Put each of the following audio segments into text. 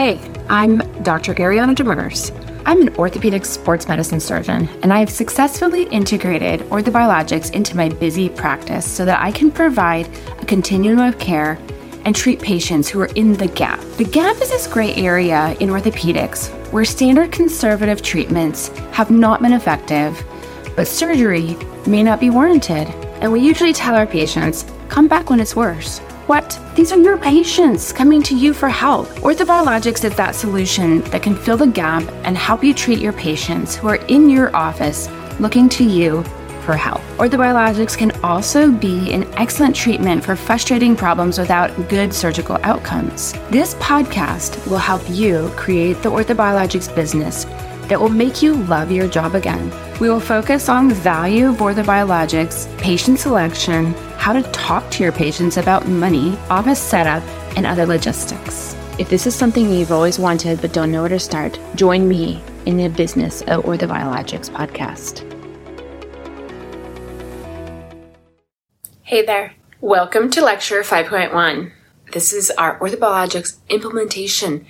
Hey, I'm Dr. Ariana Demers. I'm an orthopedic sports medicine surgeon, and I have successfully integrated orthobiologics into my busy practice so that I can provide a continuum of care and treat patients who are in the gap. The gap is this gray area in orthopedics where standard conservative treatments have not been effective, but surgery may not be warranted. And we usually tell our patients, come back when it's worse. What? These are your patients coming to you for help. Orthobiologics is that solution that can fill the gap and help you treat your patients who are in your office looking to you for help. Orthobiologics can also be an excellent treatment for frustrating problems without good surgical outcomes. This podcast will help you create the orthobiologics business that will make you love your job again. We will focus on the value of orthobiologics, patient selection, how to talk to your patients about money, office setup, and other logistics. If this is something you've always wanted but don't know where to start, join me in the Business of Orthobiologics podcast. Hey there. Welcome to Lecture 5.1. This is our Orthobiologics implementation.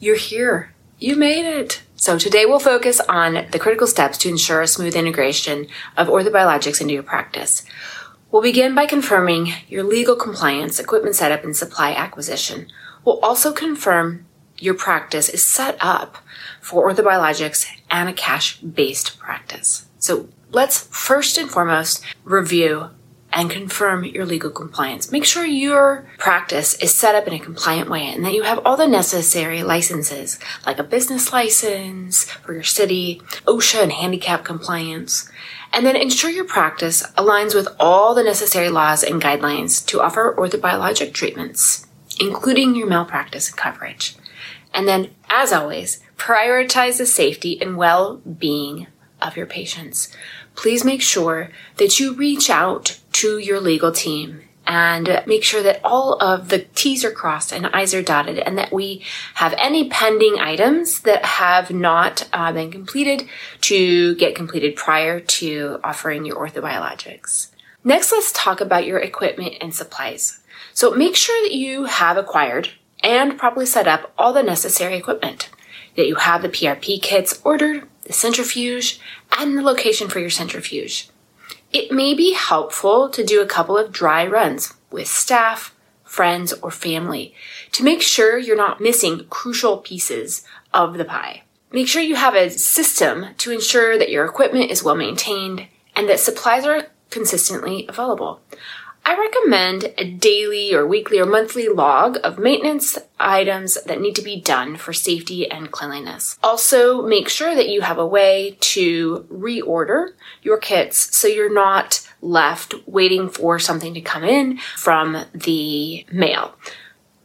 You're here. You made it. So today we'll focus on the critical steps to ensure a smooth integration of orthobiologics into your practice. We'll begin by confirming your legal compliance, equipment setup, and supply acquisition. We'll also confirm your practice is set up for orthobiologics and a cash based practice. So let's first and foremost review and confirm your legal compliance. Make sure your practice is set up in a compliant way and that you have all the necessary licenses, like a business license for your city, OSHA and handicap compliance. And then ensure your practice aligns with all the necessary laws and guidelines to offer orthobiologic treatments, including your malpractice coverage. And then, as always, prioritize the safety and well-being of your patients please make sure that you reach out to your legal team and make sure that all of the T's are crossed and I's are dotted and that we have any pending items that have not uh, been completed to get completed prior to offering your orthobiologics. Next, let's talk about your equipment and supplies. So make sure that you have acquired and properly set up all the necessary equipment, that you have the PRP kits ordered, the centrifuge, and the location for your centrifuge. It may be helpful to do a couple of dry runs with staff, friends, or family to make sure you're not missing crucial pieces of the pie. Make sure you have a system to ensure that your equipment is well maintained and that supplies are consistently available. I recommend a daily or weekly or monthly log of maintenance items that need to be done for safety and cleanliness. Also, make sure that you have a way to reorder your kits so you're not left waiting for something to come in from the mail.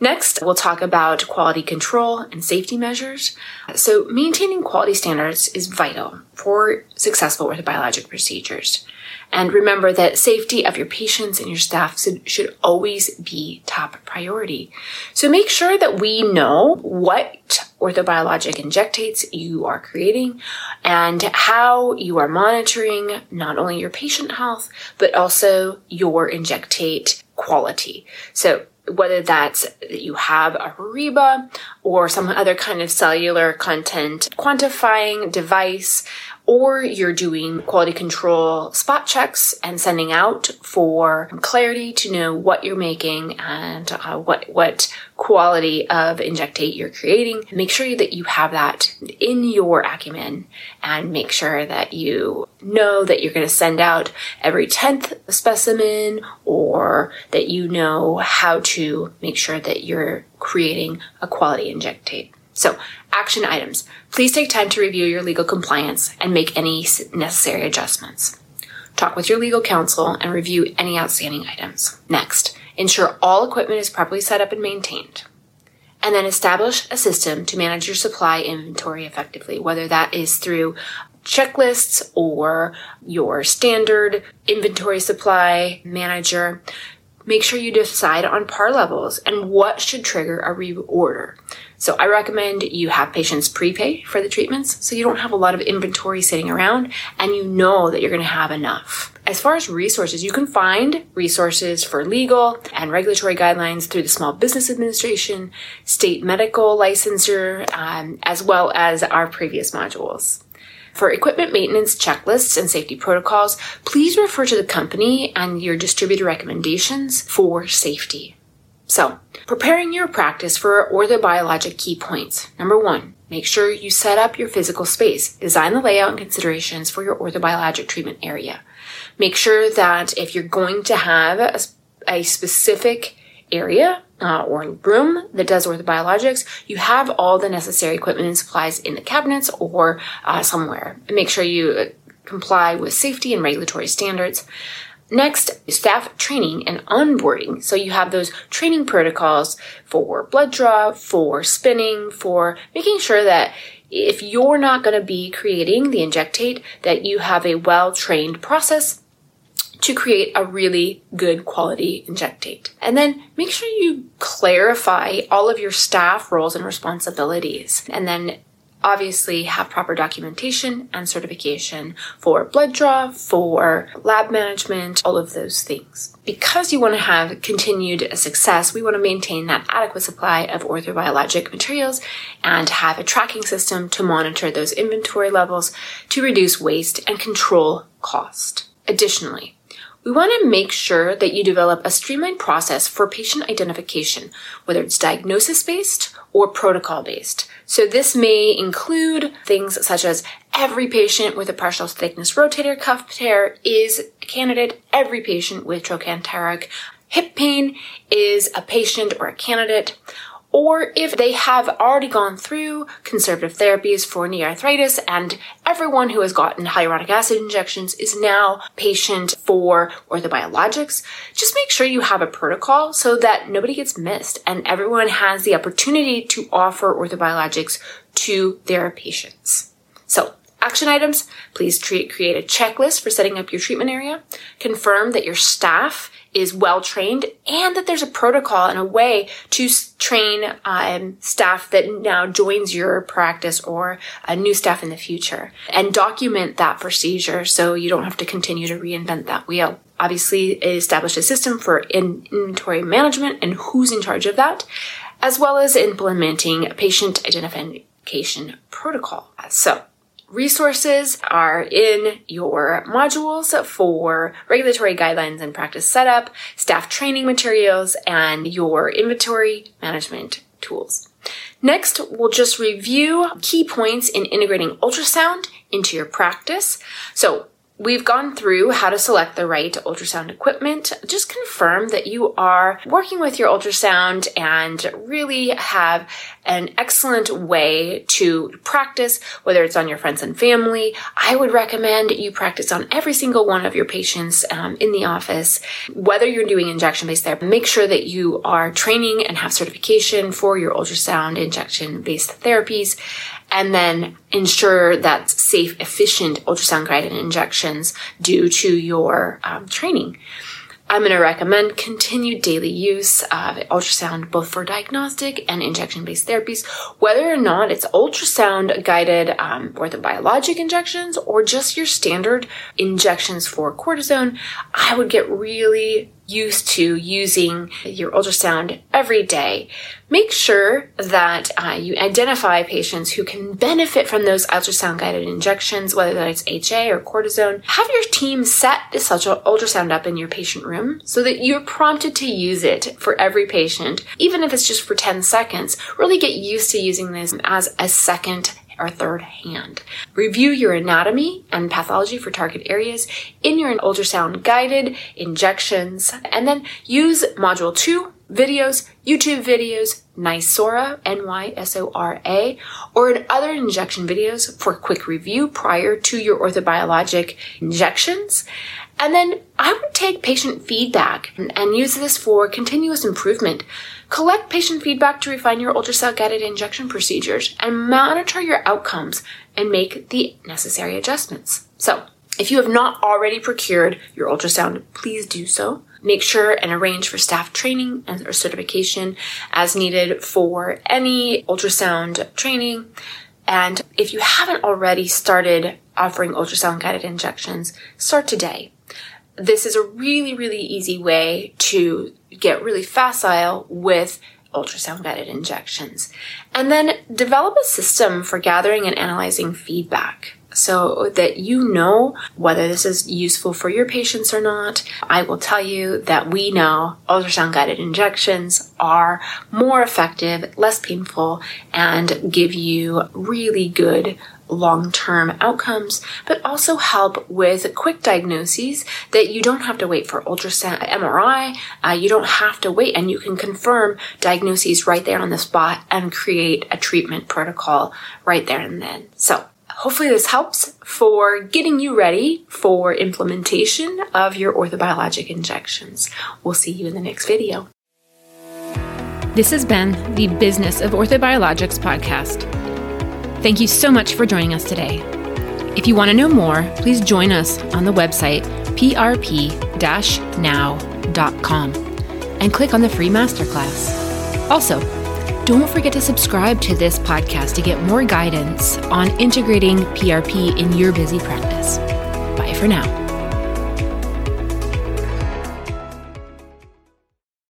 Next, we'll talk about quality control and safety measures. So, maintaining quality standards is vital for successful orthobiologic procedures. And remember that safety of your patients and your staff should always be top priority. So make sure that we know what orthobiologic injectates you are creating and how you are monitoring not only your patient health, but also your injectate quality. So whether that's that you have a Horiba or some other kind of cellular content quantifying device or you're doing quality control spot checks and sending out for clarity to know what you're making and uh, what what quality of injectate you're creating. Make sure that you have that in your acumen and make sure that you know that you're going to send out every 10th specimen or that you know how to make sure that you're creating a quality injectate. So, action items. Please take time to review your legal compliance and make any necessary adjustments. Talk with your legal counsel and review any outstanding items. Next, ensure all equipment is properly set up and maintained. And then establish a system to manage your supply inventory effectively, whether that is through checklists or your standard inventory supply manager. Make sure you decide on par levels and what should trigger a reorder. So I recommend you have patients prepay for the treatments so you don't have a lot of inventory sitting around and you know that you're going to have enough. As far as resources, you can find resources for legal and regulatory guidelines through the Small Business Administration, state medical licensure, um, as well as our previous modules. For equipment maintenance checklists and safety protocols, please refer to the company and your distributor recommendations for safety. So, preparing your practice for orthobiologic key points. Number one, make sure you set up your physical space. Design the layout and considerations for your orthobiologic treatment area. Make sure that if you're going to have a, a specific area uh, or room that does orthobiologics, you have all the necessary equipment and supplies in the cabinets or uh, somewhere. Make sure you comply with safety and regulatory standards. Next, staff training and onboarding. So you have those training protocols for blood draw, for spinning, for making sure that if you're not going to be creating the injectate, that you have a well-trained process to create a really good quality injectate. And then make sure you clarify all of your staff roles and responsibilities. And then obviously have proper documentation and certification for blood draw, for lab management, all of those things. Because you want to have continued success, we want to maintain that adequate supply of orthobiologic materials and have a tracking system to monitor those inventory levels to reduce waste and control cost. Additionally, we want to make sure that you develop a streamlined process for patient identification, whether it's diagnosis based or protocol based. So this may include things such as every patient with a partial thickness rotator cuff tear is a candidate, every patient with trochanteric hip pain is a patient or a candidate or if they have already gone through conservative therapies for knee arthritis and everyone who has gotten hyaluronic acid injections is now patient for orthobiologics, just make sure you have a protocol so that nobody gets missed and everyone has the opportunity to offer orthobiologics to their patients. So Action items, please treat, create a checklist for setting up your treatment area. Confirm that your staff is well trained and that there's a protocol and a way to train um, staff that now joins your practice or a new staff in the future. And document that procedure so you don't have to continue to reinvent that wheel. Obviously, establish a system for inventory management and who's in charge of that, as well as implementing a patient identification protocol. So, Resources are in your modules for regulatory guidelines and practice setup, staff training materials, and your inventory management tools. Next, we'll just review key points in integrating ultrasound into your practice. So We've gone through how to select the right ultrasound equipment. Just confirm that you are working with your ultrasound and really have an excellent way to practice, whether it's on your friends and family. I would recommend you practice on every single one of your patients um, in the office, whether you're doing injection based therapy. Make sure that you are training and have certification for your ultrasound injection based therapies and then ensure that safe, efficient ultrasound guided injections due to your um, training. I'm going to recommend continued daily use of ultrasound both for diagnostic and injection based therapies, whether or not it's ultrasound guided um, orthobiologic injections or just your standard injections for cortisone. I would get really used to using your ultrasound every day, make sure that uh, you identify patients who can benefit from those ultrasound guided injections, whether that's HA or cortisone. Have your team set this ultrasound up in your patient room so that you're prompted to use it for every patient, even if it's just for 10 seconds. Really get used to using this as a second or third hand. Review your anatomy and pathology for target areas in your ultrasound guided injections, and then use module two videos, YouTube videos, Nysora, N-Y-S-O-R-A, or in other injection videos for quick review prior to your orthobiologic injections. And then I would take patient feedback and, use this for continuous improvement. Collect patient feedback to refine your ultrasound guided injection procedures and monitor your outcomes and make the necessary adjustments. So, if you have not already procured your ultrasound, please do so. make sure and arrange for staff training and or certification as needed for any ultrasound training. And if you haven't already started offering ultrasound guided injections, start today. This is a really, really easy way to get really facile with ultrasound guided injections. And then develop a system for gathering and analyzing feedback so that you know whether this is useful for your patients or not. I will tell you that we know ultrasound guided injections are more effective, less painful, and give you really good long term outcomes, but also help with quick diagnoses that you don't have to wait for ultrasound MRI. Uh, you don't have to wait, and you can confirm diagnoses right there on the spot and create a treatment protocol right there and then. So, hopefully, this helps for getting you ready for implementation of your orthobiologic injections. We'll see you in the next video. This has been the Business of Orthobiologics podcast. Thank you so much for joining us today. If you want to know more, please join us on the website prp now.com and click on the free masterclass. Also, don't forget to subscribe to this podcast to get more guidance on integrating PRP in your busy practice. Bye for now.